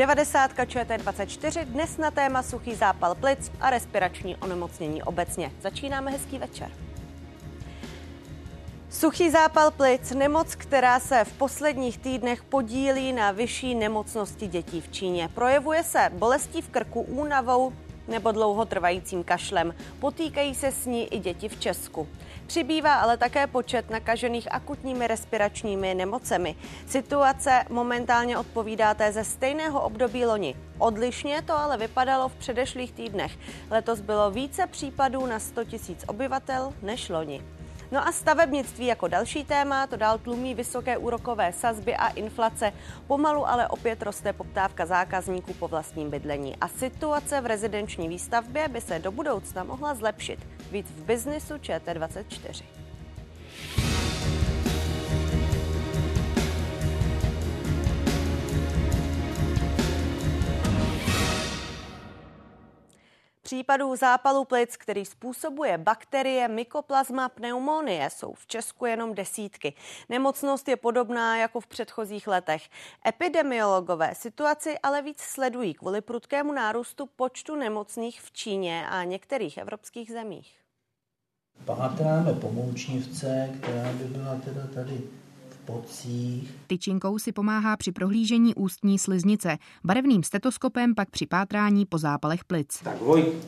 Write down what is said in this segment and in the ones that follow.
90 ČT24 dnes na téma suchý zápal plic a respirační onemocnění obecně. Začínáme hezký večer. Suchý zápal plic, nemoc, která se v posledních týdnech podílí na vyšší nemocnosti dětí v Číně. Projevuje se bolestí v krku, únavou nebo dlouhotrvajícím kašlem. Potýkají se s ní i děti v Česku. Přibývá ale také počet nakažených akutními respiračními nemocemi. Situace momentálně odpovídá té ze stejného období loni. Odlišně to ale vypadalo v předešlých týdnech. Letos bylo více případů na 100 000 obyvatel než loni. No a stavebnictví jako další téma, to dál tlumí vysoké úrokové sazby a inflace. Pomalu ale opět roste poptávka zákazníků po vlastním bydlení a situace v rezidenční výstavbě by se do budoucna mohla zlepšit. Víc v biznisu ČT24. Případů zápalu plic, který způsobuje bakterie Mycoplasma pneumonie, jsou v Česku jenom desítky. Nemocnost je podobná jako v předchozích letech. Epidemiologové situaci ale víc sledují kvůli prudkému nárůstu počtu nemocných v Číně a některých evropských zemích. Pátráme pomoučnivce, která by byla teda tady pocích. Tyčinkou si pomáhá při prohlížení ústní sliznice, barevným stetoskopem pak při pátrání po zápalech plic. Tak Vojt,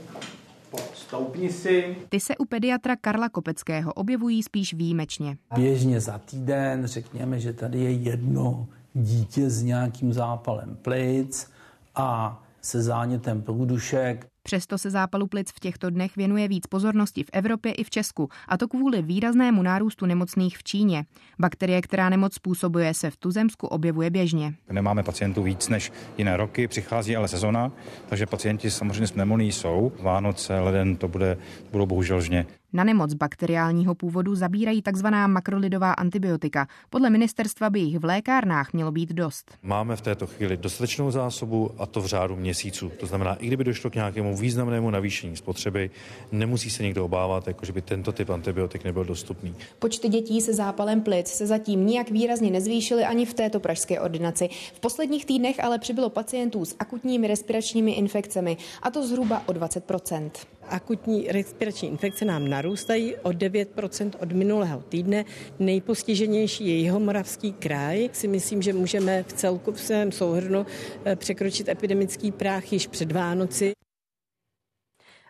stoupni si. Ty se u pediatra Karla Kopeckého objevují spíš výjimečně. Běžně za týden řekněme, že tady je jedno dítě s nějakým zápalem plic a se zánětem průdušek. Přesto se zápalu plic v těchto dnech věnuje víc pozornosti v Evropě i v Česku, a to kvůli výraznému nárůstu nemocných v Číně. Bakterie, která nemoc způsobuje, se v tuzemsku objevuje běžně. Nemáme pacientů víc než jiné roky, přichází ale sezona, takže pacienti samozřejmě s pneumonií jsou. Vánoce, leden to bude, budou bohužel žně. Na nemoc bakteriálního původu zabírají tzv. makrolidová antibiotika. Podle ministerstva by jich v lékárnách mělo být dost. Máme v této chvíli dostatečnou zásobu a to v řádu měsíců. To znamená, i kdyby došlo k nějakému významnému navýšení spotřeby, nemusí se nikdo obávat, jako že by tento typ antibiotik nebyl dostupný. Počty dětí se zápalem plic se zatím nijak výrazně nezvýšily ani v této pražské ordinaci. V posledních týdnech ale přibylo pacientů s akutními respiračními infekcemi, a to zhruba o 20% Akutní respirační infekce nám narůstají o 9% od minulého týdne. Nejpostiženější je jeho moravský kraj. Si myslím, že můžeme v celku v svém souhrnu eh, překročit epidemický práh již před Vánoci.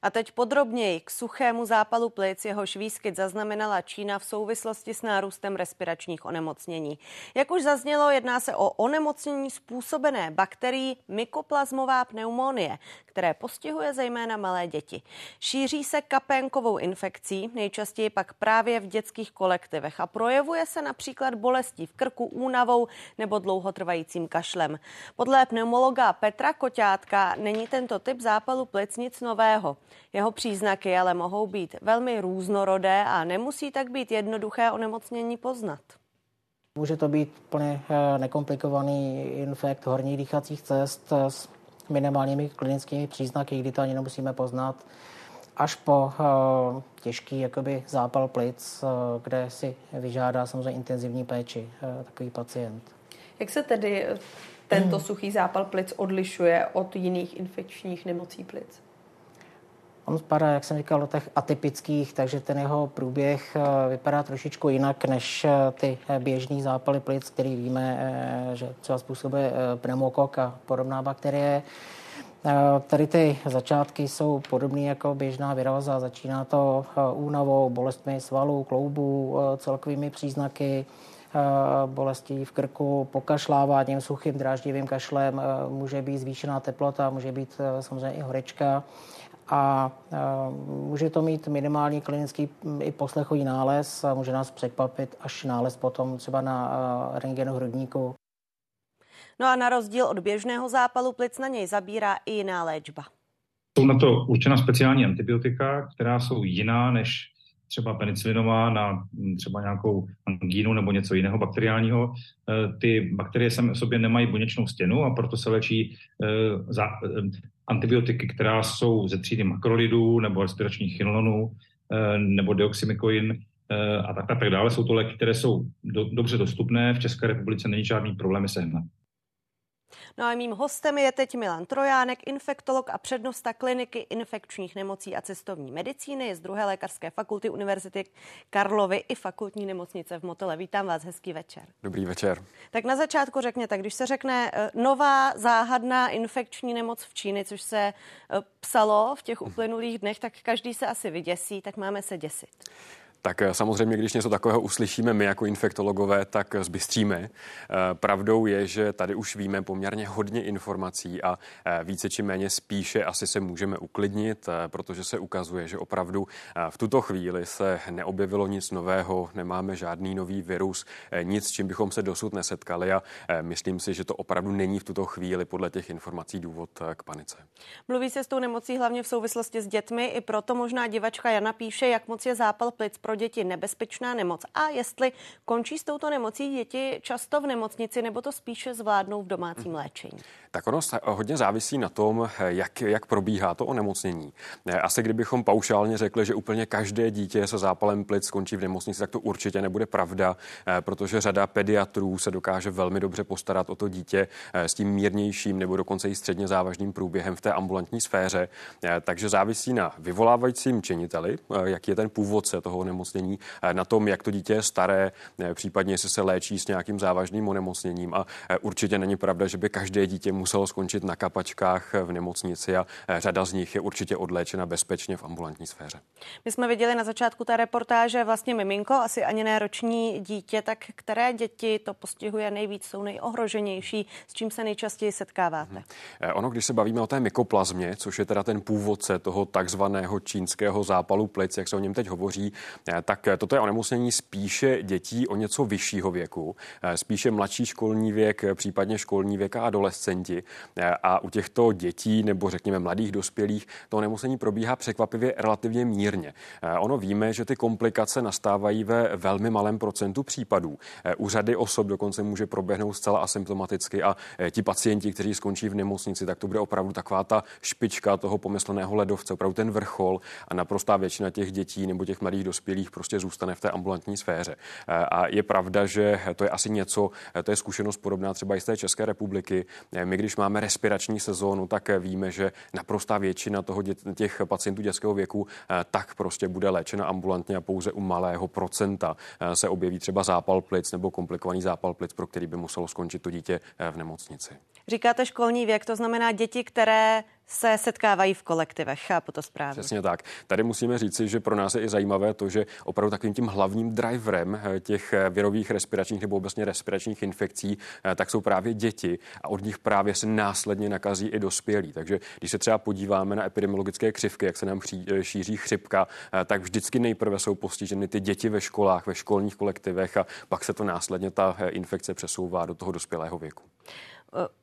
A teď podrobněji k suchému zápalu plic, jehož výskyt zaznamenala Čína v souvislosti s nárůstem respiračních onemocnění. Jak už zaznělo, jedná se o onemocnění způsobené bakterií Mycoplasmová pneumonie, které postihuje zejména malé děti. Šíří se kapénkovou infekcí, nejčastěji pak právě v dětských kolektivech a projevuje se například bolestí v krku, únavou nebo dlouhotrvajícím kašlem. Podle pneumologa Petra Koťátka není tento typ zápalu plic nic nového. Jeho příznaky ale mohou být velmi různorodé a nemusí tak být jednoduché onemocnění poznat. Může to být plně eh, nekomplikovaný infekt horních dýchacích cest s minimálními klinickými příznaky, kdy to ani nemusíme poznat, až po uh, těžký jakoby, zápal plic, uh, kde si vyžádá samozřejmě intenzivní péči uh, takový pacient. Jak se tedy tento suchý zápal plic odlišuje od jiných infekčních nemocí plic? On spadá, jak jsem říkal, do těch atypických, takže ten jeho průběh eh, vypadá trošičku jinak než eh, ty eh, běžný zápaly plic, který víme, že třeba způsobuje pneumokok a podobná bakterie. Tady ty začátky jsou podobné jako běžná viróza. Začíná to únavou, bolestmi svalů, kloubů, celkovými příznaky, bolestí v krku, pokašláváním, suchým dráždivým kašlem, může být zvýšená teplota, může být samozřejmě i horečka a může to mít minimální klinický i poslechový nález a může nás překvapit až nález potom třeba na rengenu hrudníku. No a na rozdíl od běžného zápalu plic na něj zabírá i jiná léčba. Jsou na to určena speciální antibiotika, která jsou jiná než třeba penicilinová na třeba nějakou angínu nebo něco jiného bakteriálního. E, ty bakterie sami o sobě nemají buněčnou stěnu a proto se léčí e, za, antibiotiky, která jsou ze třídy makrolidů nebo respiračních chinolonů eh, nebo deoxymikoin eh, a tak, a tak dále. Jsou to léky, které jsou do, dobře dostupné. V České republice není žádný problém sehnat. No a mým hostem je teď Milan Trojánek, infektolog a přednosta kliniky infekčních nemocí a cestovní medicíny z druhé lékařské fakulty Univerzity Karlovy i fakultní nemocnice v Motole. Vítám vás, hezký večer. Dobrý večer. Tak na začátku řekněte, když se řekne eh, nová záhadná infekční nemoc v Číně, což se eh, psalo v těch uplynulých dnech, tak každý se asi vyděsí, tak máme se děsit. Tak eh, samozřejmě, když něco takového uslyšíme my jako infektologové, tak zbystříme. Eh, pravdou je, že tady už víme poměrně hodně informací a eh, více či méně spíše asi se můžeme uklidnit, protože se ukazuje, že opravdu v tuto chvíli se neobjevilo nic nového, nemáme žádný nový virus, nic, čím bychom se dosud nesetkali a myslím si, že to opravdu není v tuto chvíli podle těch informací důvod k panice. Mluví se s tou nemocí hlavně v souvislosti s dětmi, i proto možná divačka Jana píše, jak moc je zápal plic pro pro děti nebezpečná nemoc a jestli končí s touto nemocí děti často v nemocnici nebo to spíše zvládnou v domácím léčení. Tak ono hodně závisí na tom, jak, jak probíhá to onemocnění. Asi kdybychom paušálně řekli, že úplně každé dítě se zápalem plic skončí v nemocnici, tak to určitě nebude pravda, protože řada pediatrů se dokáže velmi dobře postarat o to dítě s tím mírnějším nebo dokonce i středně závažným průběhem v té ambulantní sféře. Takže závisí na vyvolávajícím činiteli, jaký je ten původce toho onemocnění, na tom, jak to dítě je staré, případně jestli se léčí s nějakým závažným onemocněním. A určitě není pravda, že by každé dítě muselo skončit na kapačkách v nemocnici a eh, řada z nich je určitě odléčena bezpečně v ambulantní sféře. My jsme viděli na začátku té reportáže vlastně miminko, asi ani ne roční dítě, tak které děti to postihuje nejvíc, jsou nejohroženější, s čím se nejčastěji setkáváte? Hmm. Ono, když se bavíme o té mykoplazmě, což je teda ten původce toho takzvaného čínského zápalu plic, jak se o něm teď hovoří, eh, tak toto je onemocnění spíše dětí o něco vyššího věku, spíše mladší školní věk, případně školní věk a adolescenti. A u těchto dětí nebo řekněme mladých dospělých to nemocení probíhá překvapivě relativně mírně. Ono víme, že ty komplikace nastávají ve velmi malém procentu případů. U řady osob dokonce může proběhnout zcela asymptomaticky a ti pacienti, kteří skončí v nemocnici, tak to bude opravdu taková ta špička toho pomysleného ledovce, opravdu ten vrchol a naprostá většina těch dětí nebo těch mladých dospělých prostě zůstane v té ambulantní sféře. A je pravda, že to je asi něco, to je zkušenost podobná třeba i z té České republiky. My když máme respirační sezónu, tak víme, že naprostá většina toho dět, těch pacientů dětského věku eh, tak prostě bude léčena ambulantně a pouze u malého procenta eh, se objeví třeba zápal plic nebo komplikovaný zápal plic, pro který by muselo skončit to dítě eh, v nemocnici. Říkáte školní věk, to znamená děti, které se setkávají v kolektivech. Chápu to správně. Přesně tak. Tady musíme říci, že pro nás je i zajímavé to, že opravdu takovým tím hlavním driverem eh, těch eh, virových respiračních nebo obecně respiračních infekcí, eh, tak jsou právě děti a od nich právě se následně nakazí i dospělí. Takže když se třeba podíváme na epidemiologické křivky, jak se nám šíří chřipka, tak vždycky nejprve jsou postiženy ty děti ve školách, ve školních kolektivech a pak se to následně ta infekce přesouvá do toho dospělého věku.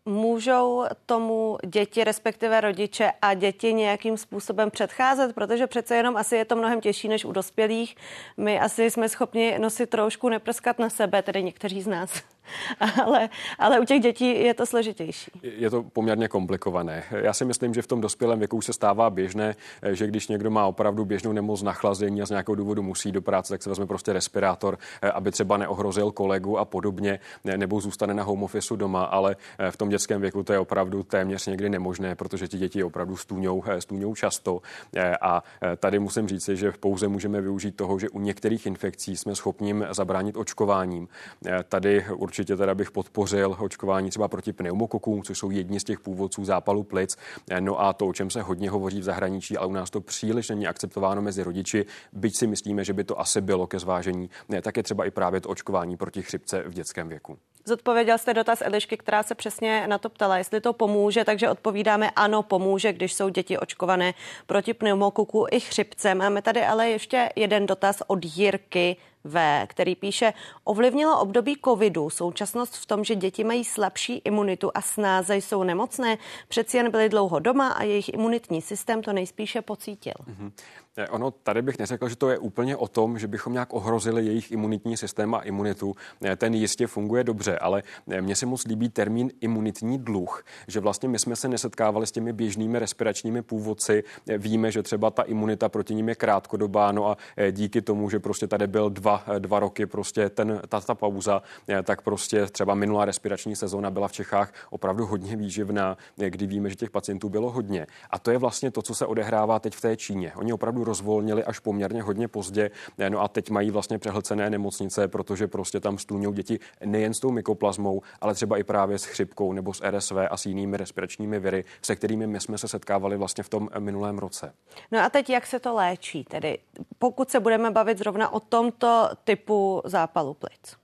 Můžou tomu děti, respektive rodiče a děti nějakým způsobem předcházet, protože přece jenom asi je to mnohem těžší než u dospělých. My asi jsme schopni nosit trošku neprskat na sebe, tedy někteří z nás. ale, ale u těch dětí je to složitější. Je to poměrně komplikované. Já si myslím, že v tom dospělém věku se stává běžné, že když někdo má opravdu běžnou nemoc nachlazení a z nějakého důvodu musí do práce, tak se vezme prostě respirátor, aby třeba neohrozil kolegu a podobně, nebo zůstane na home office doma, ale v tom dětském věku to je opravdu téměř někdy nemožné, protože ti děti opravdu stůňou, stůňou často. A tady musím říct, že pouze můžeme využít toho, že u některých infekcí jsme schopni zabránit očkováním. Tady určitě určitě teda bych podpořil očkování třeba proti pneumokokům, což jsou jedni z těch původců zápalu plic. No a to, o čem se hodně hovoří v zahraničí, ale u nás to příliš není akceptováno mezi rodiči, byť si myslíme, že by to asi bylo ke zvážení, tak je třeba i právě to očkování proti chřipce v dětském věku. Zodpověděl jste dotaz Elišky, která se přesně na to ptala, jestli to pomůže, takže odpovídáme ano, pomůže, když jsou děti očkované proti pneumokoku i chřipce. Máme tady ale ještě jeden dotaz od Jirky V, který píše, ovlivnilo období covidu současnost v tom, že děti mají slabší imunitu a snáze jsou nemocné. Přeci jen byly dlouho doma a jejich imunitní systém to nejspíše pocítil. Mm-hmm. Ono tady bych neřekl, že to je úplně o tom, že bychom nějak ohrozili jejich imunitní systém a imunitu. Ten jistě funguje dobře, ale mně se moc líbí termín imunitní dluh, že vlastně my jsme se nesetkávali s těmi běžnými respiračními původci. Víme, že třeba ta imunita proti ním je krátkodobá, no a díky tomu, že prostě tady byl dva, dva roky prostě ten, ta, ta pauza, tak prostě třeba minulá respirační sezóna byla v Čechách opravdu hodně výživná, kdy víme, že těch pacientů bylo hodně. A to je vlastně to, co se odehrává teď v té Číně. Oni opravdu rozvolnili až poměrně hodně pozdě, no a teď mají vlastně přehlcené nemocnice, protože prostě tam stůňou děti nejen s tou mykoplazmou, ale třeba i právě s chřipkou nebo s RSV a s jinými respiračními viry, se kterými my jsme se setkávali vlastně v tom minulém roce. No a teď jak se to léčí? Tedy pokud se budeme bavit zrovna o tomto typu zápalu plic.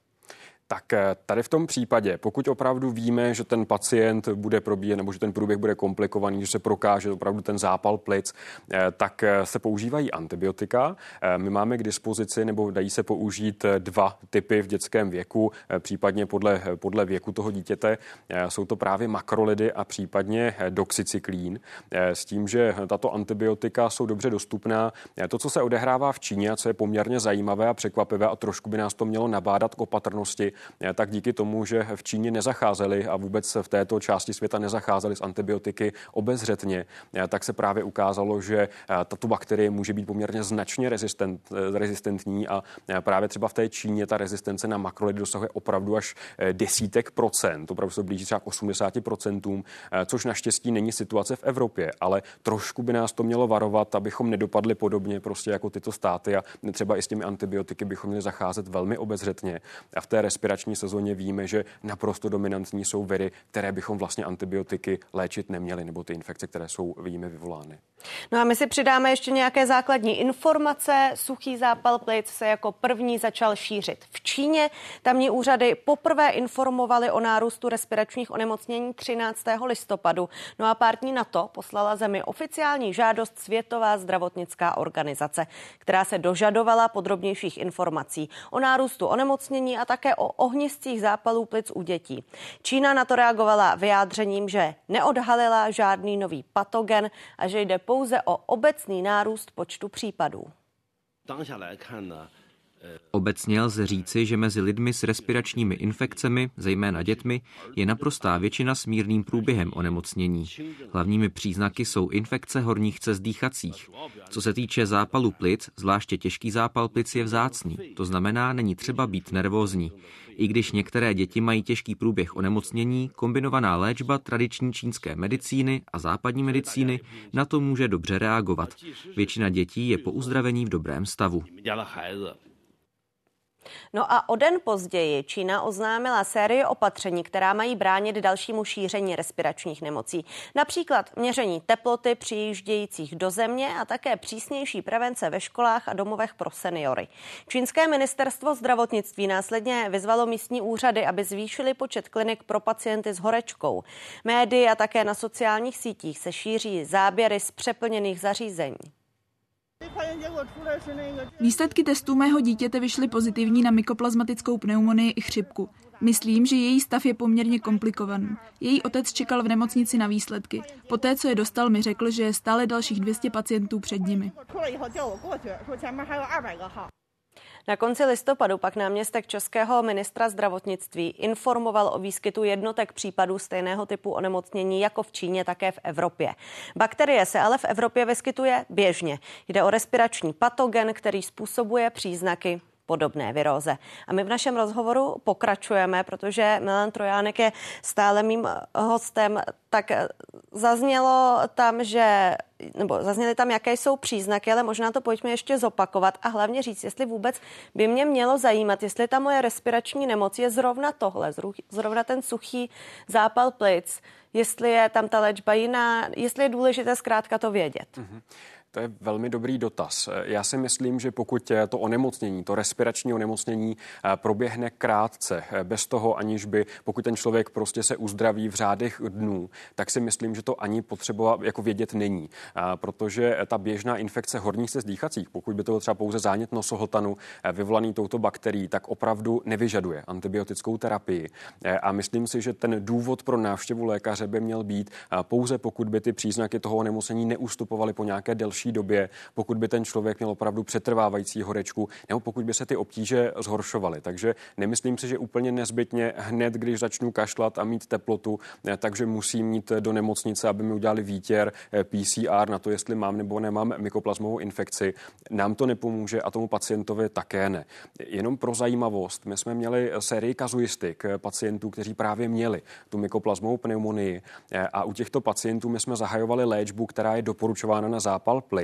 Tak eh, tady v tom případě, pokud opravdu víme, že ten pacient bude probíhat nebo že ten průběh bude komplikovaný, že se prokáže opravdu ten zápal plic, eh, tak eh, se používají antibiotika. My máme k dispozici nebo dají se použít dva typy v dětském věku, případně podle, podle věku toho dítěte. Jsou to právě makrolidy a případně doxycyklín. S tím, že tato antibiotika jsou dobře dostupná. To, co se odehrává v Číně, co je poměrně zajímavé a překvapivé a trošku by nás to mělo nabádat k opatrnosti, tak díky tomu, že v Číně nezacházeli a vůbec v této části světa nezacházeli s antibiotiky obezřetně, eh, tak se právě ukázalo, že eh, tato bakterie může být poměrně značně rezistent, rezistentní a právě třeba v té Číně ta rezistence na makrolidy dosahuje opravdu až desítek procent, opravdu se blíží třeba k 80 procentům, což naštěstí není situace v Evropě, ale trošku by nás to mělo varovat, abychom nedopadli podobně prostě jako tyto státy a třeba i s těmi antibiotiky bychom měli zacházet velmi obezřetně. A v té respirační sezóně víme, že naprosto dominantní jsou viry, které bychom vlastně antibiotiky léčit neměli, nebo ty infekce, které jsou jimi vyvolány. No a my si přidáme ještě nějaké základní informace. Suchý zápal plic se jako první začal šířit v Číně. Tamní úřady poprvé informovali o nárůstu respiračních onemocnění 13. listopadu. No a pár dní na to poslala zemi oficiální žádost Světová zdravotnická organizace, která se dožadovala podrobnějších informací o nárůstu onemocnění a také o ohniscích zápalů plic u dětí. Čína na to reagovala vyjádřením, že neodhalila žádný nový patogen a že jde pouze o obecný nárůst počtu případů. Obecně lze říci, že mezi lidmi s respiračními infekcemi, zejména dětmi, je naprostá většina s mírným průběhem onemocnění. Hlavními příznaky jsou infekce horních cest dýchacích. Co se týče zápalu plic, zvláště těžký zápal plic je vzácný. To znamená, není třeba být nervózní. I když některé děti mají těžký průběh onemocnění, kombinovaná léčba tradiční čínské medicíny a západní medicíny na to může dobře reagovat. Většina dětí je po uzdravení v dobrém stavu. No a o den později Čína oznámila sérii opatření, která mají bránit dalšímu šíření respiračních nemocí. Například měření teploty přijíždějících do země a také přísnější prevence ve školách a domovech pro seniory. Čínské ministerstvo zdravotnictví následně vyzvalo místní úřady, aby zvýšili počet klinik pro pacienty s horečkou. Média a také na sociálních sítích se šíří záběry z přeplněných zařízení. Výsledky testů mého dítěte vyšly pozitivní na mykoplazmatickou pneumonii i chřipku. Myslím, že její stav je poměrně komplikovaný. Její otec čekal v nemocnici na výsledky. Poté, co je dostal, mi řekl, že je stále dalších 200 pacientů před nimi. Na konci listopadu pak náměstek českého ministra zdravotnictví informoval o výskytu jednotek případů stejného typu onemocnění jako v Číně, také v Evropě. Bakterie se ale v Evropě vyskytuje běžně. Jde o respirační patogen, který způsobuje příznaky podobné viróze. A my v našem rozhovoru pokračujeme, protože Milan Trojánek je stále mým hostem, tak zaznělo tam, že nebo zazněly tam, jaké jsou příznaky, ale možná to pojďme ještě zopakovat a hlavně říct, jestli vůbec by mě mělo zajímat, jestli ta moje respirační nemoc je zrovna tohle, zrovna ten suchý zápal plic, jestli je tam ta léčba jiná, jestli je důležité zkrátka to vědět. Mm-hmm. To je velmi dobrý dotaz. Já si myslím, že pokud to onemocnění, to respirační onemocnění eh, proběhne krátce, eh, bez toho, aniž by, pokud ten člověk prostě se uzdraví v řádech dnů, tak si myslím, že to ani potřeba jako vědět není. Eh, protože ta běžná infekce horních se dýchacích, pokud by to byl třeba pouze zánět nosohotanu vyvolaný touto bakterií, tak opravdu nevyžaduje antibiotickou terapii. A myslím si, že ten důvod pro návštěvu lékaře by měl být pouze pokud by ty příznaky toho onemocnění neustupovaly po nějaké delší delší době, pokud by ten člověk měl opravdu přetrvávající horečku, nebo pokud by se ty obtíže zhoršovaly. Takže nemyslím si, že úplně nezbytně hned, když začnu kašlat a mít teplotu, takže musím mít do nemocnice, aby mi udělali výtěr PCR na to, jestli mám nebo nemám mykoplazmovou infekci. Nám to nepomůže a tomu pacientovi také ne. Jenom pro zajímavost, my jsme měli sérii kazuistik pacientů, kteří právě měli tu mykoplazmovou pneumonii a u těchto pacientů my jsme zahajovali léčbu, která je doporučována na zápal plic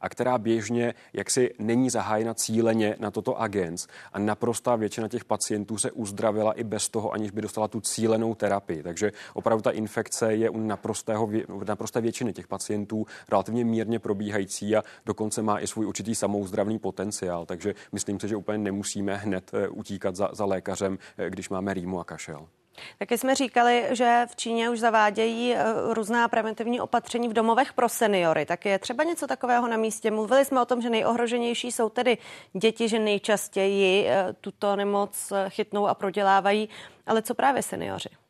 a která běžně jaksi není zahájena cíleně na toto agens a naprostá většina těch pacientů se uzdravila i bez toho, aniž by dostala tu cílenou terapii. Takže opravdu ta infekce je u naprostého, naprosté většiny těch pacientů relativně mírně probíhající a dokonce má i svůj určitý samouzdravný potenciál. Takže myslím si, že úplně nemusíme hned eh, utíkat za, za lékařem, eh, když máme rýmu a kašel. Taky jsme říkali, že v Číně už zavádějí eh, různá preventivní opatření v domovech pro seniory. Tak je třeba něco takového na místě. Mluvili jsme o tom, že nejohroženější jsou tedy děti, že nejčastěji tuto nemoc chytnou a prodělávají. Ale co právě seniori?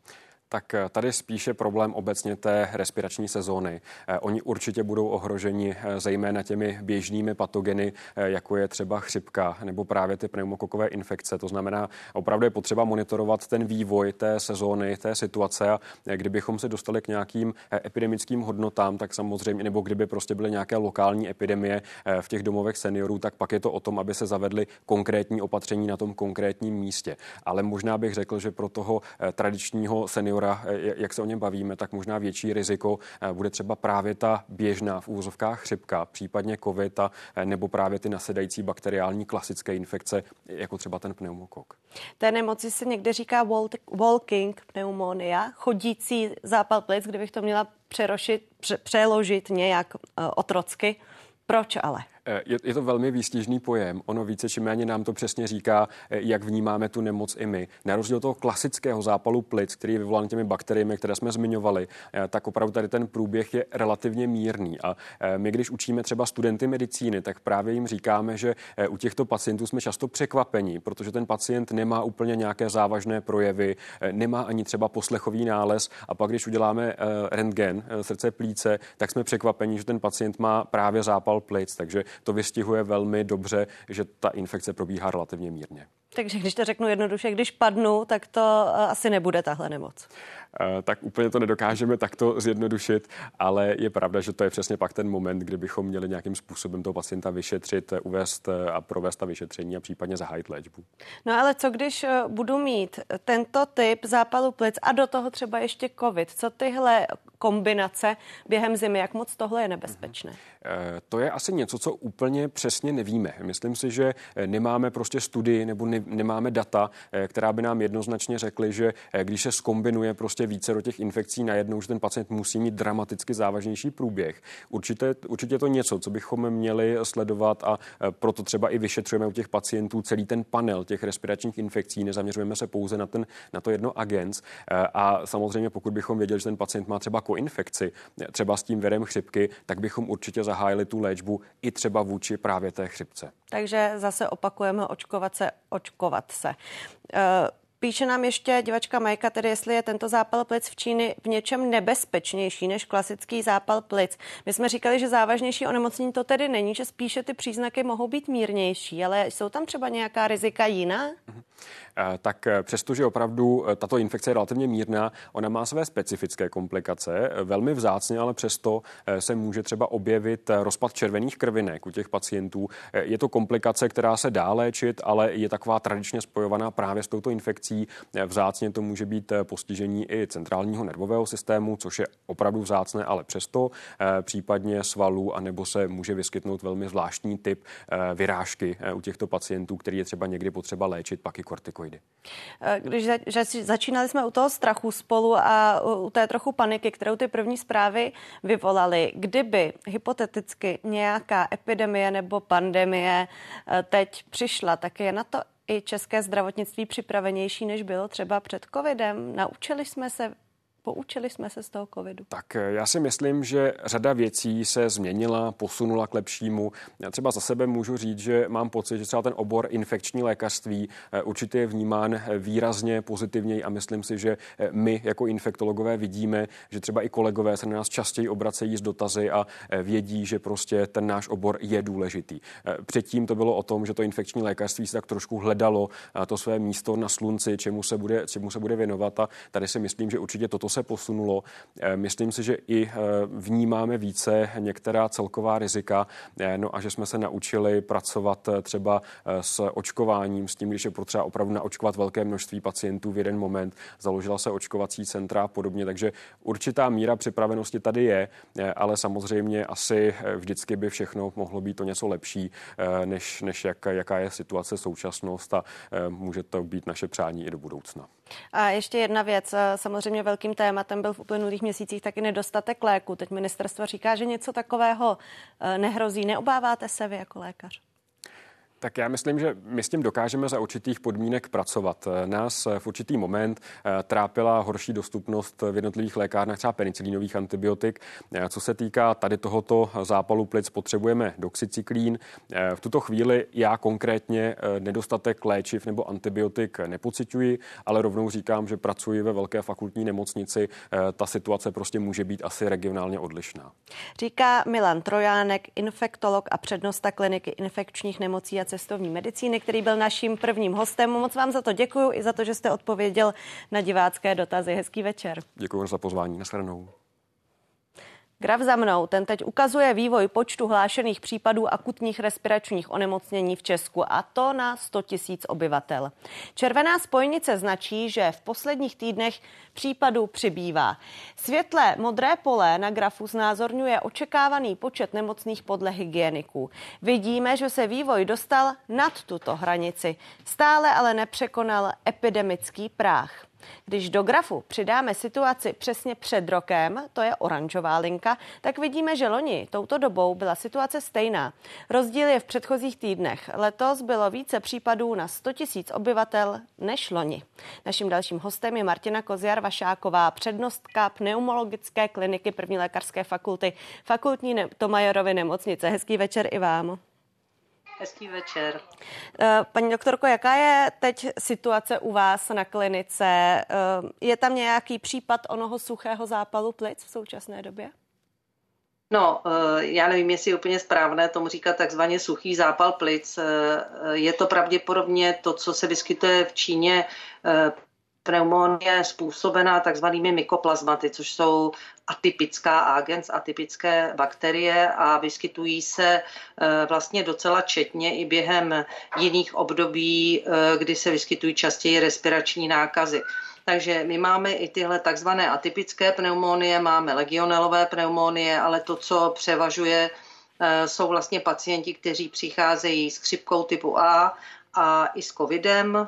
Tak eh, tady spíše problém obecně té respirační sezóny. Eh, oni určitě budou ohroženi eh, zejména těmi běžnými patogeny, jako je třeba chřipka nebo právě ty pneumokokové infekce. To znamená, opravdu je potřeba monitorovat ten vývoj té sezóny, té situace a kdybychom se dostali k nějakým epidemickým hodnotám, tak samozřejmě, nebo kdyby prostě byly nějaké lokální epidemie v těch domovech seniorů, tak pak je to o tom, aby se zavedly konkrétní opatření na tom konkrétním místě. Ale možná bych řekl, že pro toho tradičního seniora seniora, eh, jak se o něm bavíme, tak možná větší riziko eh, bude třeba právě ta běžná v úvozovkách chřipka, případně covid a, eh, nebo právě ty nasedající bakteriální klasické infekce, jako třeba ten pneumokok. Té nemoci se někde říká walking pneumonia, chodící zápal plic, kdybych to měla přerošit, pře- přeložit nějak otrocky. Proč ale? Eh, je, je to velmi výstižný pojem. Ono více či méně nám to přesně říká, eh, jak vnímáme tu nemoc i my. Na rozdíl toho klasického zápalu plic, který je vyvolán těmi bakteriemi, které jsme zmiňovali, eh, tak opravdu tady ten průběh je relativně mírný. A my, když učíme třeba studenty medicíny, tak právě jim říkáme, že u těchto pacientů jsme často překvapení, protože ten pacient nemá úplně nějaké závažné projevy, nemá ani třeba poslechový nález. A pak, když uděláme rentgen srdce plíce, tak jsme překvapení, že ten pacient má právě zápal plic. Takže to vystihuje velmi dobře, že ta infekce probíhá relativně mírně. Takže když to řeknu jednoduše, když padnu, tak to eh, asi nebude tahle nemoc. Eh, tak úplně to nedokážeme takto zjednodušit, ale je pravda, že to je přesně pak ten moment, kdy bychom měli nějakým způsobem toho pacienta vyšetřit, eh, uvést a provést ta vyšetření a případně zahájit léčbu. No ale co když budu mít tento typ zápalu plic a do toho třeba ještě covid? Co tyhle kombinace během zimy, jak moc tohle je nebezpečné? To je asi něco, co úplně přesně nevíme. Myslím si, že nemáme prostě studii nebo ne, nemáme data, eh, která by nám jednoznačně řekly, že eh, když se skombinuje prostě více do těch infekcí najednou, že ten pacient musí mít dramaticky závažnější průběh. Určitě, určitě je to něco, co bychom měli sledovat a eh, proto třeba i vyšetřujeme u těch pacientů celý ten panel těch respiračních infekcí, nezaměřujeme se pouze na, ten, na to jedno agens. A samozřejmě, pokud bychom věděli, že ten pacient má třeba koinfekci, třeba s tím virem chřipky, tak bychom určitě zahájili tu léčbu i třeba vůči právě té chřipce. Takže zase opakujeme očkovat se, očkovat se. Píše nám ještě divačka Majka, tedy jestli je tento zápal plic v Číně v něčem nebezpečnější než klasický zápal plic. My jsme říkali, že závažnější onemocnění to tedy není, že spíše ty příznaky mohou být mírnější, ale jsou tam třeba nějaká rizika jiná? Mm-hmm. Eh, tak eh, přestože opravdu eh, tato infekce je relativně mírná, ona má své specifické komplikace. Velmi vzácně, ale přesto se může třeba objevit rozpad červených krvinek u těch pacientů. Je to komplikace, která se dá léčit, ale je taková tradičně spojovaná právě s touto infekcí. Vzácně to může být postižení i centrálního nervového systému, což je opravdu vzácné, ale přesto případně svalů, anebo se může vyskytnout velmi zvláštní typ vyrážky u těchto pacientů, který je třeba někdy potřeba léčit pak i kortikoidy. Eh, když začínali jsme u toho strachu spolu a u té trochu paniky, kterou ty první zprávy vyvolaly, kdyby hypoteticky nějaká epidemie nebo pandemie eh, teď přišla, tak je na to i české zdravotnictví připravenější, než bylo třeba před covidem? Naučili jsme se Poučili jsme se z toho covidu? Tak eh, já si myslím, že řada věcí se změnila, posunula k lepšímu. Já třeba za sebe můžu říct, že mám pocit, že třeba ten obor infekční lékařství eh, určitě je vnímán eh, výrazně pozitivněji a myslím si, že my jako infektologové vidíme, že třeba i kolegové se na nás častěji obracejí s dotazy a vědí, že prostě ten náš obor je důležitý. Předtím to bylo o tom, že to infekční lékařství se tak trošku hledalo to své místo na slunci, čemu se bude, čemu se bude věnovat a tady si myslím, že určitě toto se posunulo. Eh, myslím si, že i eh, vnímáme více některá celková rizika, eh, no a že jsme se naučili pracovat třeba s očkováním, s tím, když je potřeba opravdu naočkovat velké množství pacientů v jeden moment. Založila se očkovací centra a podobně, takže určitá míra připravenosti tady je, ale samozřejmě asi vždycky by všechno mohlo být to něco lepší, než, než jak, jaká je situace současnost a může to být naše přání i do budoucna. A ještě jedna věc, samozřejmě velkým tématem byl v uplynulých měsících taky nedostatek léku. Teď ministerstvo říká, že něco takového eh, nehrozí. Neobáváte se vy jako lékař? Tak já myslím, že my s tím dokážeme za určitých podmínek pracovat. Nás v určitý moment eh, trápila horší dostupnost v jednotlivých lékárnách třeba penicilínových antibiotik. Eh, co se týká tady tohoto zápalu plic, potřebujeme doxycyklín. Eh, v tuto chvíli já konkrétně nedostatek léčiv nebo antibiotik nepocituji, ale rovnou říkám, že pracuji ve velké fakultní nemocnici. Ta situace prostě může být asi regionálně odlišná. Říká Milan Trojánek, infektolog a přednosta kliniky infekčních nemocí a cestovní medicíny, který byl naším prvním hostem. Moc vám za to děkuji i za to, že jste odpověděl na divácké dotazy. Hezký večer. Děkuji za pozvání. Nasledanou. Graf za mnou, ten teď ukazuje vývoj počtu hlášených případů akutních respiračních onemocnění v Česku a to na 100 tisíc obyvatel. Červená spojnice značí, že v posledních týdnech případů přibývá. Světle modré pole na grafu znázorňuje očekávaný počet nemocných podle hygieniků. Vidíme, že se vývoj dostal nad tuto hranici. Stále ale nepřekonal epidemický práh. Když do grafu přidáme situaci přesně před rokem, to je oranžová linka, tak vidíme, že loni touto dobou byla situace stejná. Rozdíl je v předchozích týdnech. Letos bylo více případů na 100 tisíc obyvatel než loni. Naším dalším hostem je Martina Koziar Vašáková, přednostka pneumologické kliniky první lékařské fakulty fakultní Tomajorovy nemocnice. Hezký večer i vám. Hezký večer. Eh, paní doktorko, jaká je teď situace u vás na klinice? Eh, je tam nějaký případ onoho suchého zápalu plic v současné době? No, eh, já nevím, jestli je úplně správné tomu říkat takzvaně suchý zápal plic. Je to pravděpodobně to, co se vyskytuje v Číně pneumonie způsobená takzvanými mykoplazmaty, což jsou atypická agens, atypické bakterie a vyskytují se eh, vlastně docela četně i během jiných období, eh, kdy se vyskytují častěji respirační nákazy. Takže my máme i tyhle takzvané atypické pneumonie, máme legionelové pneumonie, ale to, co převažuje, eh, jsou vlastně pacienti, kteří přicházejí s chřipkou typu A a i s covidem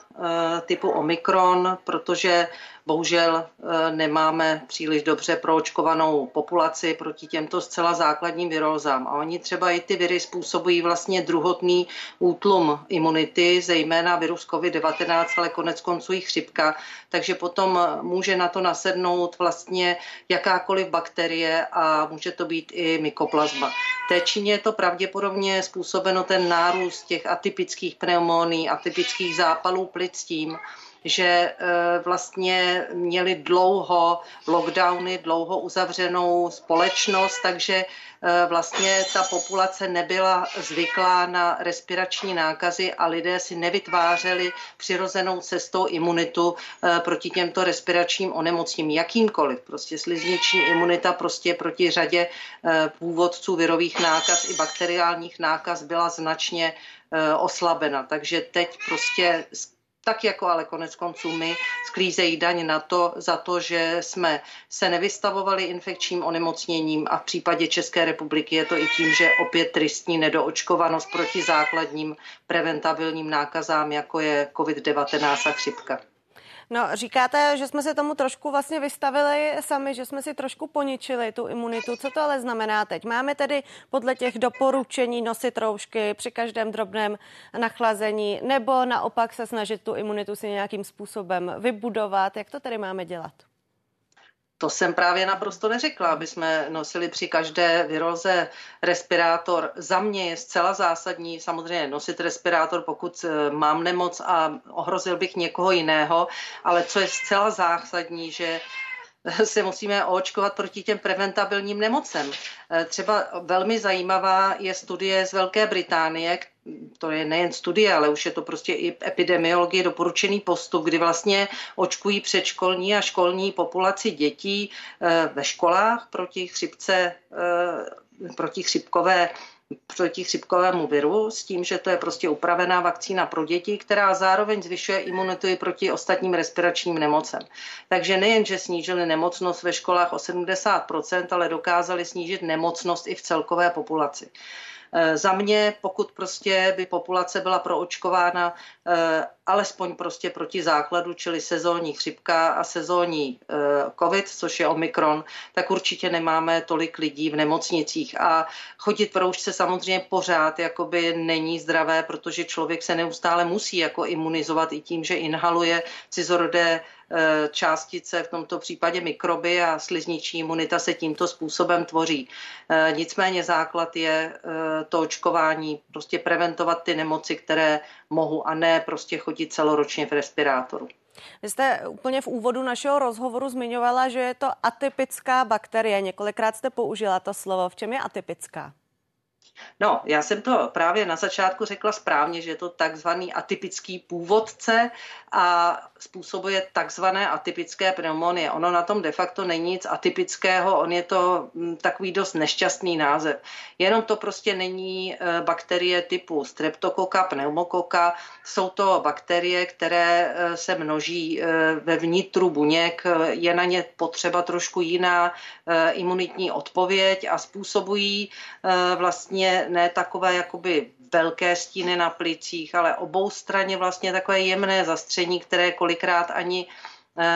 typu Omikron, protože Bohužel eh, nemáme příliš dobře proočkovanou populaci proti těmto zcela základním virózám. A oni třeba i ty viry způsobují vlastně druhotný útlum imunity, zejména virus COVID-19, ale konec konců i chřipka. Takže potom může na to nasednout vlastně jakákoliv bakterie a může to být i mykoplazma. Té Číně je to pravděpodobně způsobeno ten nárůst těch atypických pneumonií, atypických zápalů plic tím, že eh, vlastně měli dlouho lockdowny, dlouho uzavřenou společnost, takže eh, vlastně ta populace nebyla zvyklá na respirační nákazy a lidé si nevytvářeli přirozenou cestou imunitu eh, proti těmto respiračním onemocním, jakýmkoliv. Prostě slizniční imunita prostě proti řadě původců virových nákaz i bakteriálních nákaz byla značně oslabena. Takže teď prostě tak jako ale konec konců my sklízejí daň na to, za to, že jsme se nevystavovali infekčním onemocněním a v případě České republiky je to i tím, že opět tristní nedoočkovanost proti základním preventabilním nákazám, jako je COVID-19 a chřipka. No, říkáte, že jsme se tomu trošku vlastně vystavili sami, že jsme si trošku poničili tu imunitu. Co to ale znamená teď? Máme tedy podle těch doporučení nosit roušky při každém drobném nachlazení, nebo naopak se snažit tu imunitu si nějakým způsobem vybudovat? Jak to tedy máme dělat? To jsem právě naprosto neřekla, aby jsme nosili při každé viroze respirátor. Za mě je zcela zásadní samozřejmě nosit respirátor, pokud eh, mám nemoc a ohrozil bych někoho jiného, ale co je zcela zásadní, že se musíme očkovat proti těm preventabilním nemocem. Eh, třeba velmi zajímavá je studie z Velké Británie, to je nejen studie, ale už je to prostě i epidemiologie, doporučený postup, kdy vlastně očkují předškolní a školní populaci dětí eh, ve školách proti chřipce, eh, proti chřipkové proti chřipkovému viru s tím, že to je prostě upravená vakcína pro děti, která zároveň zvyšuje imunitu i proti ostatním respiračním nemocem. Takže nejen, že snížili nemocnost ve školách o 70%, ale dokázali snížit nemocnost i v celkové populaci. Eh, za mě, pokud prostě by populace byla proočkována eh, alespoň prostě proti základu, čili sezónní chřipka a sezónní eh, covid, což je omikron, tak určitě nemáme tolik lidí v nemocnicích. A chodit v roušce samozřejmě pořád jakoby není zdravé, protože člověk se neustále musí jako imunizovat i tím, že inhaluje cizorodé částice, v tomto případě mikroby a slizniční imunita se tímto způsobem tvoří. Eh, nicméně základ je eh, to očkování, prostě preventovat ty nemoci, které mohu a ne prostě chodit celoročně v respirátoru. Vy jste úplně v úvodu našeho rozhovoru zmiňovala, že je to atypická bakterie. Několikrát jste použila to slovo. V čem je atypická? No, já jsem to právě na začátku řekla správně, že je to takzvaný atypický původce a způsobuje takzvané atypické pneumonie. Ono na tom de facto není nic atypického, on je to mm, takový dost nešťastný název. Jenom to prostě není e, bakterie typu streptokoka, pneumokoka. Jsou to bakterie, které e, se množí e, ve vnitru buněk. Je na ně potřeba trošku jiná imunitní odpověď a způsobují vlastně ne takové jakoby velké stíny na plicích, ale obou straně vlastně takové jemné zastření, které kolikrát ani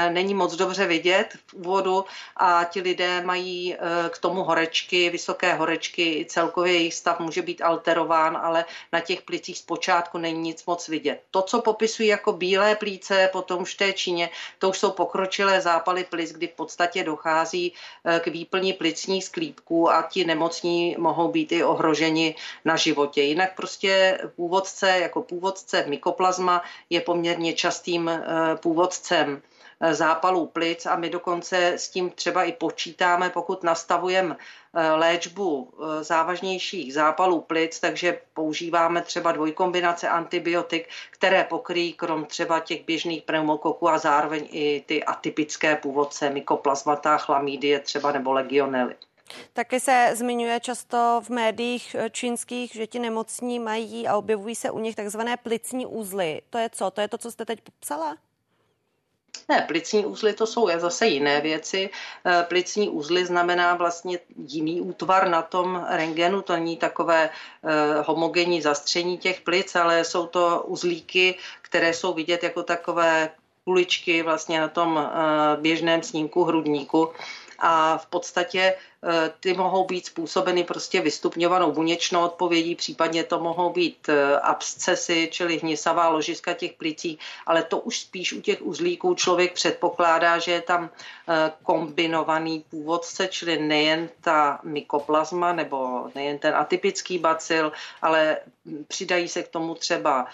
není moc dobře vidět v úvodu a ti lidé mají eh, k tomu horečky, vysoké horečky, celkově jejich stav může být alterován, ale na těch plicích zpočátku není nic moc vidět. To, co popisují jako bílé plíce, potom už v té Číně, to už jsou pokročilé zápaly plic, kdy v podstatě dochází eh, k výplní plicních sklípků a ti nemocní mohou být i ohroženi na životě. Jinak prostě původce jako původce mykoplazma je poměrně častým původcem Eh, zápalů plic a my dokonce s tím třeba i počítáme, pokud nastavujeme eh, léčbu eh, závažnějších zápalů plic, takže používáme třeba dvojkombinace antibiotik, které pokryjí krom třeba těch běžných pneumokoků a zároveň i ty atypické původce, mykoplazmata, chlamídie třeba nebo legionely. Taky se zmiňuje často v médiích čínských, že ti nemocní mají a objevují se u nich takzvané plicní úzly. To je co? To je to, co jste teď popsala? Ne, plicní úzly to jsou zase jiné věci. Eh, plicní úzly znamená vlastně jiný útvar na tom rengenu, to není takové eh, homogenní zastření těch plic, ale jsou to uzlíky, které jsou vidět jako takové kuličky vlastně na tom eh, běžném snímku hrudníku a v podstatě ty mohou být způsobeny prostě vystupňovanou buněčnou odpovědí, případně to mohou být eh, abscesy, čili hnisavá ložiska těch plicí, ale to už spíš u těch uzlíků člověk předpokládá, že je tam eh, kombinovaný původce, čili nejen ta mykoplazma nebo nejen ten atypický bacil, ale přidají se k tomu třeba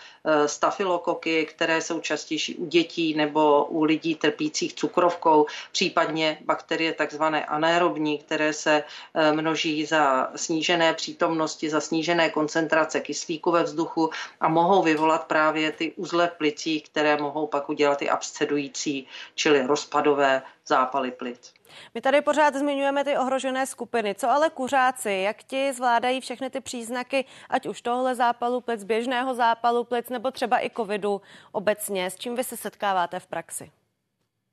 stafylokoky, které jsou častější u dětí nebo u lidí trpících cukrovkou, případně bakterie takzvané anaerobní, které se eh, množí za snížené přítomnosti, za snížené koncentrace kyslíku ve vzduchu a mohou vyvolat právě ty uzle v plicích, které mohou pak udělat i abscedující, čili rozpadové zápaly plic. My tady pořád zmiňujeme ty ohrožené skupiny. Co ale kuřáci? Jak ti zvládají všechny ty příznaky, ať už tohle zápalu plic, běžného zápalu plic, nebo třeba i covidu obecně? S čím vy se setkáváte v praxi?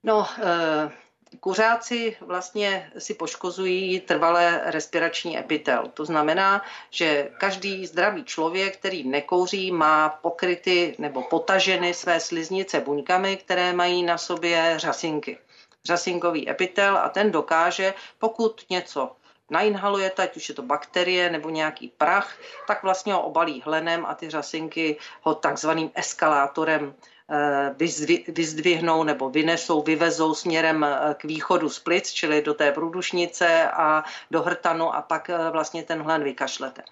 No, e- Kuřáci vlastně si poškozují trvalé respirační epitel. To znamená, že každý zdravý člověk, který nekouří, má pokryty nebo potaženy své sliznice buňkami, které mají na sobě řasinky. Řasinkový epitel a ten dokáže, pokud něco nainhalujete, ať už je to bakterie nebo nějaký prach, tak vlastně ho obalí hlenem a ty řasinky ho takzvaným eskalátorem vyzdvihnou nebo vynesou, vyvezou směrem k východu z plic, čili do té průdušnice a do hrtanu a pak vlastně ten hlen vykašlete.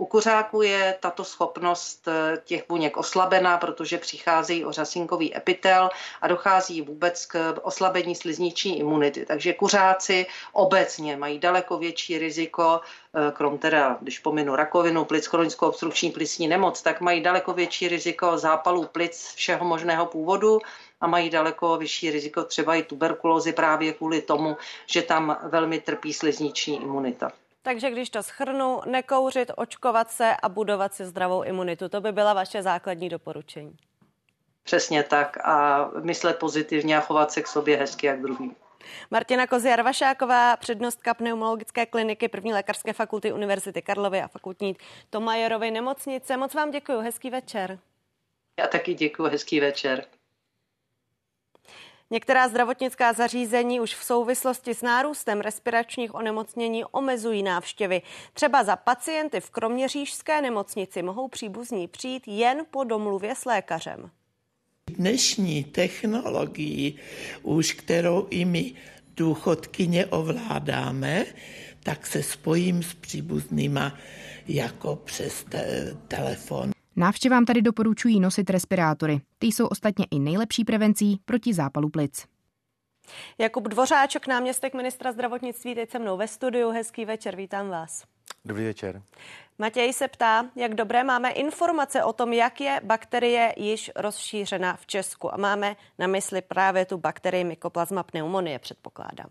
U kuřáků je tato schopnost eh, těch buněk oslabená, protože přicházejí o řasinkový epitel a dochází vůbec k oslabení slizniční imunity. Takže kuřáci obecně mají daleko větší riziko, eh, krom teda, když pominu rakovinu, plic, chronickou obstrukční plicní nemoc, tak mají daleko větší riziko zápalů plic všeho možného původu a mají daleko vyšší riziko třeba i tuberkulózy právě kvůli tomu, že tam velmi trpí slizniční imunita. Takže když to schrnu, nekouřit, očkovat se a budovat si zdravou imunitu. To by byla vaše základní doporučení. Přesně tak a myslet pozitivně a chovat se k sobě hezky jak druhý. Martina Koziar-Vašáková, přednostka pneumologické kliniky první lékařské fakulty Univerzity Karlovy a fakultní Tomajerovy nemocnice. Moc vám děkuji, hezký večer. Já taky děkuji, hezký večer. Některá zdravotnická zařízení už v souvislosti s nárůstem respiračních onemocnění omezují návštěvy. Třeba za pacienty v Kroměřížské nemocnici mohou příbuzní přijít jen po domluvě s lékařem. Dnešní technologii, už kterou i my důchodkyně ovládáme, tak se spojím s příbuznýma jako přes te- telefon. Návštěvám tady doporučují nosit respirátory. Ty jsou ostatně i nejlepší prevencí proti zápalu plic. Jakub Dvořáček, náměstek ministra zdravotnictví, teď se mnou ve studiu. Hezký večer, vítám vás. Dobrý večer. Matěj se ptá, jak dobré máme informace o tom, jak je bakterie již rozšířena v Česku. A máme na mysli právě tu bakterii Mycoplasma pneumonie, předpokládám.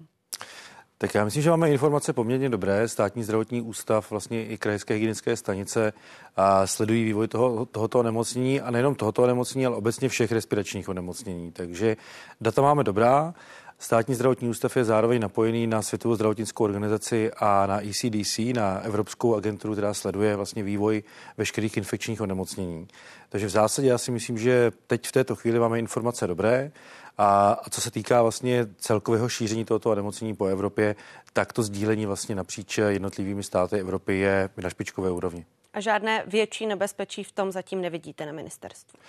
Tak já myslím, že máme informace poměrně dobré. Státní zdravotní ústav, vlastně i krajské hygienické stanice a sledují vývoj toho, tohoto onemocnění a nejenom tohoto onemocnění, ale obecně všech respiračních onemocnění. Takže data máme dobrá. Státní zdravotní ústav je zároveň napojený na Světovou zdravotnickou organizaci a na ECDC, na Evropskou agenturu, která sleduje vlastně vývoj veškerých infekčních onemocnění. Takže v zásadě já si myslím, že teď v této chvíli máme informace dobré. A, a co se týká vlastně celkového šíření tohoto onemocnění po Evropě, tak to sdílení vlastně napříč jednotlivými státy Evropy je na špičkové úrovni. A žádné větší nebezpečí v tom zatím nevidíte na ministerstvu?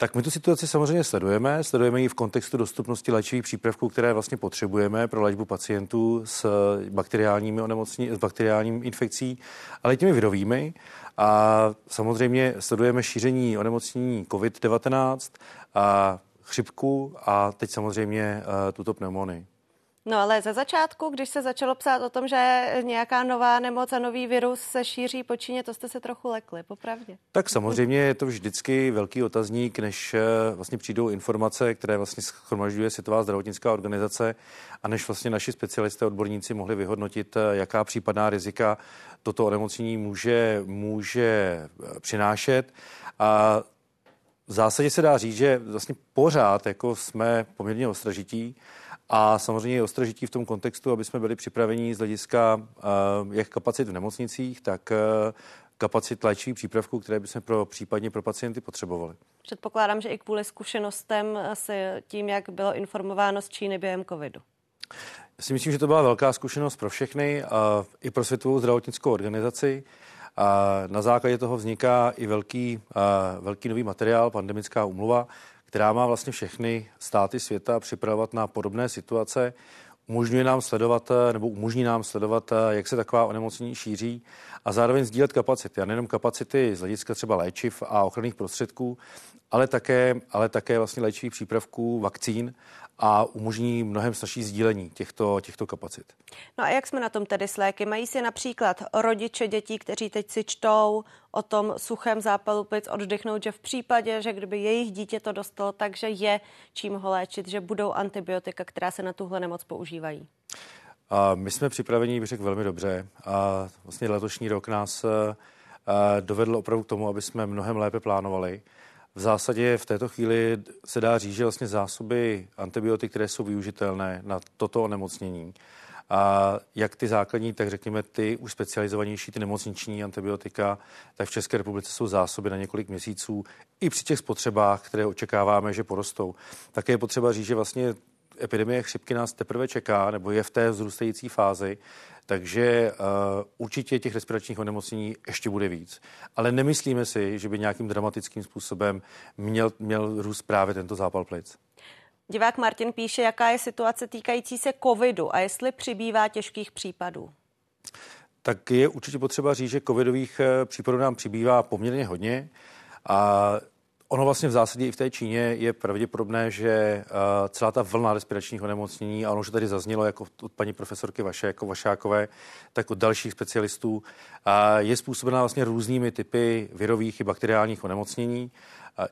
Tak my tu situaci samozřejmě sledujeme. Sledujeme ji v kontextu dostupnosti léčivých přípravků, které vlastně potřebujeme pro léčbu pacientů s bakteriálními onemocnění, s bakteriálním infekcí, ale těmi virovými. A samozřejmě sledujeme šíření onemocnění COVID-19 a chřipku a teď samozřejmě uh, tuto pneumonii. No ale ze začátku, když se začalo psát o tom, že nějaká nová nemoc a nový virus se šíří po Číně, to jste se trochu lekli, popravdě. Tak samozřejmě je to vždycky velký otazník, než eh, vlastně přijdou informace, které vlastně schromažďuje Světová zdravotnická organizace a než vlastně naši specialisté, odborníci mohli vyhodnotit, eh, jaká případná rizika toto onemocnění může, může přinášet. A v zásadě se dá říct, že vlastně pořád jako jsme poměrně ostražití a samozřejmě ostražití v tom kontextu, aby jsme byli připraveni z hlediska uh, jak kapacit v nemocnicích, tak uh, kapacit léčivých přípravků, které bychom pro, případně pro pacienty potřebovali. Předpokládám, že i kvůli zkušenostem s tím, jak bylo informováno z Číny během covidu. Já si myslím, že to byla velká zkušenost pro všechny, uh, i pro Světovou zdravotnickou organizaci. A na základě toho vzniká i velký, velký nový materiál, pandemická umluva, která má vlastně všechny státy světa připravovat na podobné situace. Umožňuje nám sledovat, nebo umožní nám sledovat, jak se taková onemocnění šíří a zároveň sdílet kapacity. A nejenom kapacity z hlediska třeba léčiv a ochranných prostředků, ale také, ale také vlastně léčivých přípravků, vakcín a umožní mnohem snažší sdílení těchto, těchto kapacit. No a jak jsme na tom tedy s léky? Mají si například rodiče dětí, kteří teď si čtou o tom suchém zápalu plic, oddechnout, že v případě, že kdyby jejich dítě to dostalo, takže je čím ho léčit, že budou antibiotika, která se na tuhle nemoc používají? A my jsme připraveni, bych řekl, velmi dobře. A vlastně letošní rok nás dovedl opravdu k tomu, aby jsme mnohem lépe plánovali. V zásadě v této chvíli se dá říct, že vlastně zásoby antibiotik, které jsou využitelné na toto onemocnění, a jak ty základní, tak řekněme ty už specializovanější, ty nemocniční antibiotika, tak v České republice jsou zásoby na několik měsíců i při těch spotřebách, které očekáváme, že porostou. Také je potřeba říct, že vlastně epidemie chřipky nás teprve čeká, nebo je v té vzrůstající fázi, takže uh, určitě těch respiračních onemocnění ještě bude víc. Ale nemyslíme si, že by nějakým dramatickým způsobem měl, měl růst právě tento zápal plic. Divák Martin píše, jaká je situace týkající se covidu a jestli přibývá těžkých případů. Tak je určitě potřeba říct, že covidových eh, případů nám přibývá poměrně hodně. A Ono vlastně v zásadě i v té Číně je pravděpodobné, že eh, celá ta vlna respiračních onemocnění, a ono už tady zaznělo jako od paní profesorky Vaše, jako Vašákové, tak od dalších specialistů, je způsobená vlastně různými typy virových i bakteriálních onemocnění.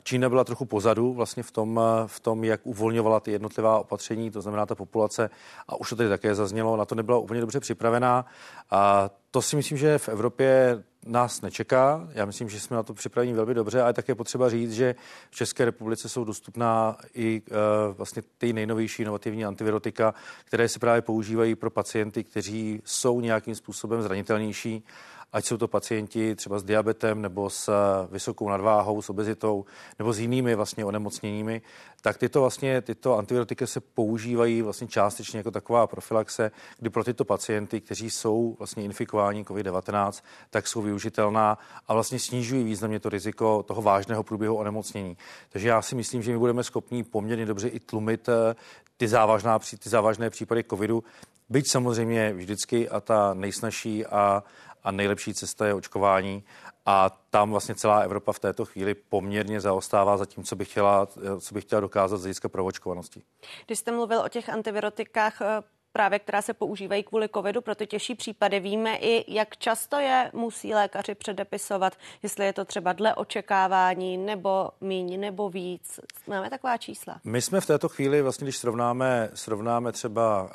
Čína byla trochu pozadu vlastně v tom, v tom, jak uvolňovala ty jednotlivá opatření, to znamená ta populace, a už to tady také zaznělo, na to nebyla úplně dobře připravená. A to si myslím, že v Evropě nás nečeká. Já myslím, že jsme na to připraveni velmi dobře, ale také potřeba říct, že v České republice jsou dostupná i uh, vlastně ty nejnovější inovativní antivirotika, které se právě používají pro pacienty, kteří jsou nějakým způsobem zranitelnější ať jsou to pacienti třeba s diabetem nebo s eh, vysokou nadváhou, s obezitou nebo s jinými vlastně onemocněními, tak tyto vlastně tyto antibiotika se používají vlastně částečně jako taková profilaxe, kdy pro tyto pacienty, kteří jsou vlastně infikováni COVID-19, tak jsou využitelná a vlastně snižují významně to riziko toho vážného průběhu onemocnění. Takže já si myslím, že my budeme schopni poměrně dobře i tlumit eh, ty, závažná, ty závažné případy covidu, byť samozřejmě vždycky a ta nejsnažší a a nejlepší cesta je očkování. A tam vlastně celá Evropa v této chvíli poměrně zaostává za tím, co bych chtěla, co bych chtěla dokázat z hlediska proočkovanosti. Když jste mluvil o těch antivirotikách, eh, právě která se používají kvůli covidu pro ty těžší případy. Víme i, jak často je musí lékaři předepisovat, jestli je to třeba dle očekávání, nebo míň, nebo víc. Máme taková čísla? My jsme v této chvíli, vlastně, když srovnáme, srovnáme třeba uh,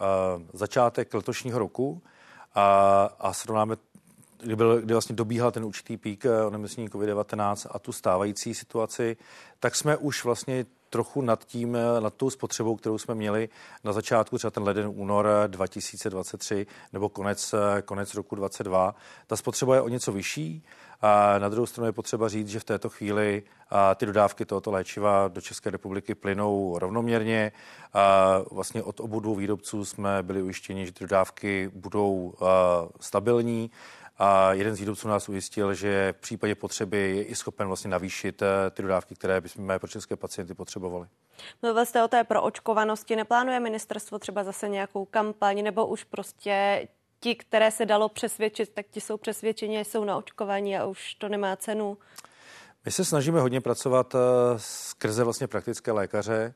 začátek letošního roku a, a srovnáme kdy, byl, kdy vlastně dobíhal ten určitý pík eh, onemocnění COVID-19 a tu stávající situaci, tak jsme už vlastně trochu nad tím, eh, nad tou spotřebou, kterou jsme měli na začátku, třeba ten leden, únor 2023 eh, nebo konec, konec roku 2022. Ta spotřeba je o něco vyšší. A na druhou stranu je potřeba říct, že v této chvíli ty dodávky tohoto léčiva do České republiky plynou rovnoměrně. A vlastně od obou dvou výrobců jsme byli ujištěni, že ty dodávky budou stabilní. A jeden z výrobců nás ujistil, že v případě potřeby je i schopen vlastně navýšit eh, ty dodávky, které bychom pro české pacienty potřebovali. Mluvil jste o té proočkovanosti. Neplánuje ministerstvo třeba zase nějakou kampaň nebo už prostě ti, které se dalo přesvědčit, tak ti jsou přesvědčeni, jsou na očkování a už to nemá cenu? My se snažíme hodně pracovat eh, skrze vlastně praktické lékaře.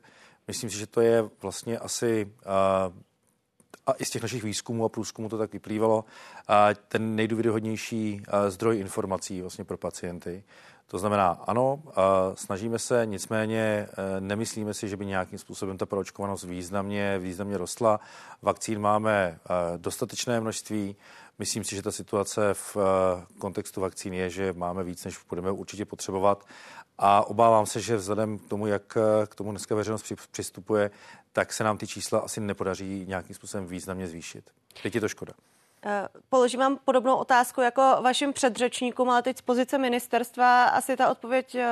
Myslím si, že to je vlastně asi uh, a i z těch našich výzkumů a průzkumů to tak vyplývalo, ten nejdůvěryhodnější zdroj informací vlastně pro pacienty. To znamená, ano, snažíme se, nicméně e, nemyslíme si, že by nějakým způsobem ta proočkovanost významně, významně rostla. Vakcín máme e, dostatečné množství. Myslím si, že ta situace v e, kontextu vakcín je, že máme víc, než budeme určitě potřebovat. A obávám se, že vzhledem k tomu, jak k tomu dneska veřejnost přistupuje, tak se nám ty čísla asi nepodaří nějakým způsobem významně zvýšit. Teď je to škoda. Eh, položím vám podobnou otázku jako vašim předřečníkům, ale teď z pozice ministerstva asi ta odpověď eh,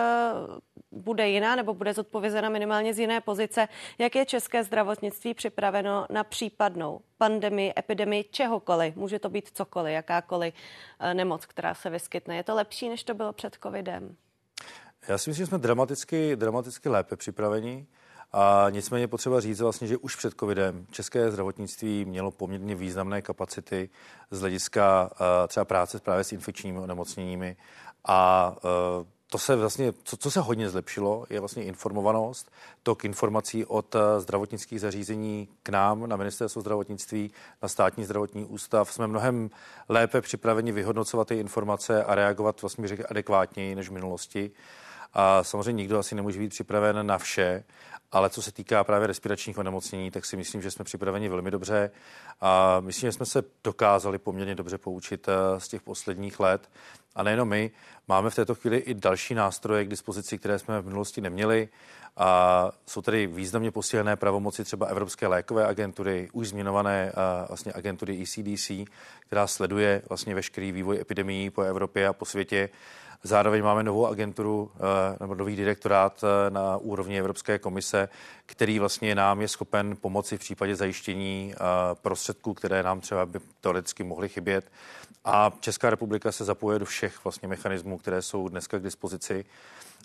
bude jiná nebo bude zodpovězena minimálně z jiné pozice. Jak je české zdravotnictví připraveno na případnou pandemii, epidemii čehokoliv? Může to být cokoliv, jakákoliv eh, nemoc, která se vyskytne. Je to lepší, než to bylo před covidem? Já si myslím, že jsme dramaticky, dramaticky lépe připraveni. A nicméně potřeba říct vlastně, že už před covidem české zdravotnictví mělo poměrně významné kapacity z hlediska uh, třeba práce právě s infekčními onemocněními a uh, to se vlastně, co, co se hodně zlepšilo, je vlastně informovanost, tok informací od zdravotnických zařízení k nám na ministerstvo zdravotnictví, na státní zdravotní ústav. Jsme mnohem lépe připraveni vyhodnocovat ty informace a reagovat vlastně adekvátněji než v minulosti. A samozřejmě nikdo asi nemůže být připraven na vše, ale co se týká právě respiračních onemocnění, tak si myslím, že jsme připraveni velmi dobře a myslím, že jsme se dokázali poměrně dobře poučit eh, z těch posledních let. A nejenom my, máme v této chvíli i další nástroje k dispozici, které jsme v minulosti neměli. A jsou tady významně posílené pravomoci třeba Evropské lékové agentury, už změnované eh, vlastně agentury ECDC, která sleduje vlastně veškerý vývoj epidemií po Evropě a po světě. Zároveň máme novou agenturu nebo nový direktorát na úrovni Evropské komise, který vlastně nám je schopen pomoci v případě zajištění prostředků, které nám třeba by teoreticky mohly chybět. A Česká republika se zapojuje do všech vlastně mechanismů, které jsou dneska k dispozici.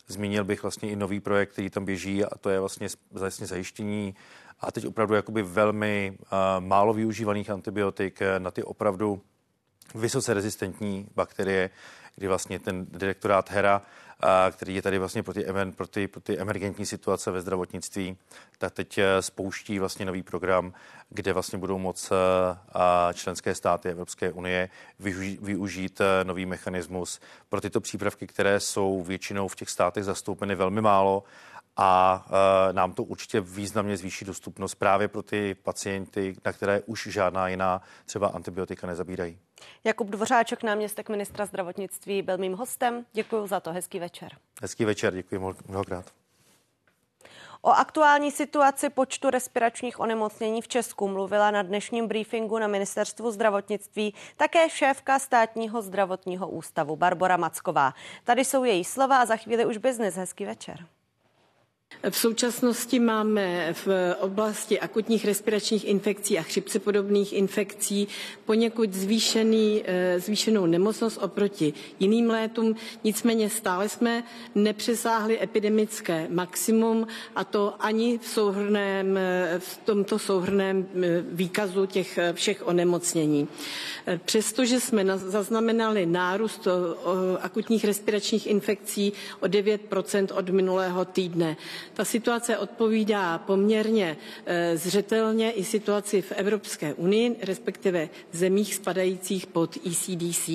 Zmínil bych vlastně i nový projekt, který tam běží a to je vlastně, vlastně zajištění a teď opravdu jakoby velmi uh, málo využívaných antibiotik na ty opravdu vysoce rezistentní bakterie, kdy vlastně ten direktorát HERA, který je tady vlastně pro ty, pro ty, pro ty emergentní situace ve zdravotnictví, tak teď e, spouští vlastně nový program, kde vlastně budou moc e, členské státy Evropské unie využít e, nový mechanismus pro tyto přípravky, které jsou většinou v těch státech zastoupeny velmi málo a nám to určitě významně zvýší dostupnost právě pro ty pacienty, na které už žádná jiná třeba antibiotika nezabírají. Jakub Dvořáček, náměstek ministra zdravotnictví, byl mým hostem. Děkuji za to. Hezký večer. Hezký večer, děkuji mnohokrát. O aktuální situaci počtu respiračních onemocnění v Česku mluvila na dnešním briefingu na ministerstvu zdravotnictví také šéfka státního zdravotního ústavu Barbara Macková. Tady jsou její slova a za chvíli už biznis. Hezký večer. V současnosti máme v oblasti akutních respiračních infekcí a chřipce podobných infekcí poněkud zvýšený, eh, zvýšenou nemocnost oproti jiným létům. Nicméně stále jsme nepřesáhli epidemické maximum a to ani v, souhrném, eh, v tomto souhrném eh, výkazu těch všech onemocnění. Přestože jsme zaznamenali nárůst akutních respiračních infekcí o 9% od minulého týdne, ta situace odpovídá poměrně eh, zřetelně i situaci v Evropské unii, respektive zemích spadajících pod ECDC.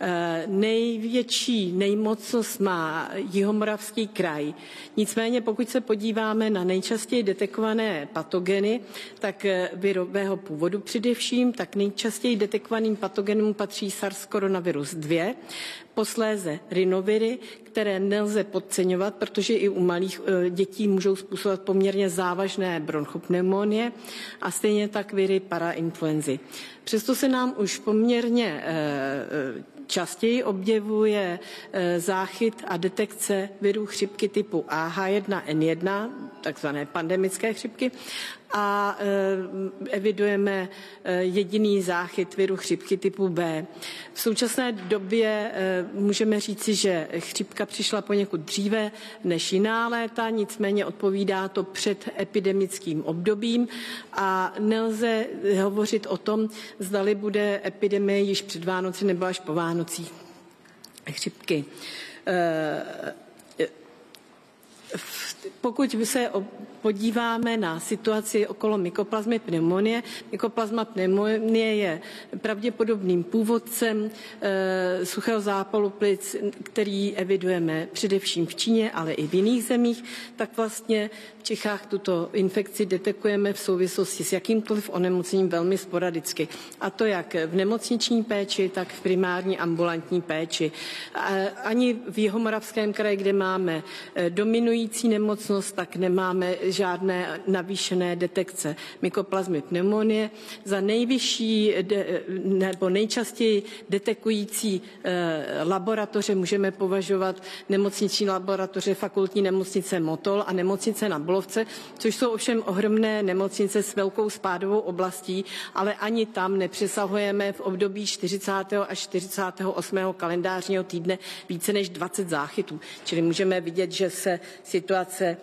Eh, největší nejmocnost má Jihomoravský kraj. Nicméně pokud se podíváme na nejčastěji detekované patogeny, tak eh, virového původu především, tak nejčastěji detekovaným patogenům patří SARS koronavirus 2, posléze rinoviry, které nelze podceňovat, protože i u malých eh, dětí můžou způsobovat poměrně závažné bronchopneumonie a stejně tak viry parainfluenzy. Přesto se nám už poměrně častěji objevuje eh, záchyt a detekce virů chřipky typu AH1N1, takzvané pandemické chřipky, a eh, evidujeme eh, jediný záchyt viru chřipky typu B. V současné době můžeme říci, že chřipka přišla poněkud dříve než jiná léta, nicméně odpovídá to před epidemickým obdobím a nelze hovořit o tom, zdali bude epidemie již před Vánoci nebo až po Vánocích chřipky. Pokud se podíváme na situaci okolo mykoplazmy pneumonie, mykoplazma pneumonie je pravděpodobným původcem e, suchého zápalu plic, který evidujeme především v Číně, ale i v jiných zemích, tak vlastně v Čechách tuto infekci detekujeme v souvislosti s jakýmkoliv onemocněním velmi sporadicky. A to jak v nemocniční péči, tak v primární ambulantní péči. Ani v Jihomoravském kraji, kde máme e, dominující nemocnost, tak nemáme žádné navýšené detekce mykoplazmy pneumonie. Za nejvyšší de, nebo nejčastěji detekující e, laboratoře můžeme považovat nemocniční laboratoře fakultní nemocnice Motol a nemocnice na Bulovce, což jsou ovšem ohromné nemocnice s velkou spádovou oblastí, ale ani tam nepřesahujeme v období 40. až 48. kalendářního týdne více než 20 záchytů. Čili můžeme vidět, že se situace Eh,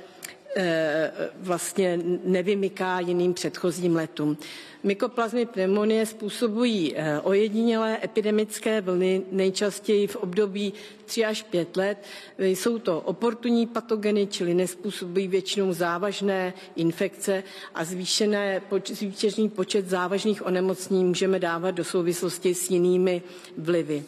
vlastně nevymyká jiným předchozím letům. Mykoplazmy pneumonie způsobují eh, ojedinělé epidemické vlny, nejčastěji v období 3 až 5 let. Jsou to oportunní patogeny, čili nespůsobují většinou závažné infekce a zvýšené, zvýšený počet závažných onemocnění můžeme dávat do souvislosti s jinými vlivy.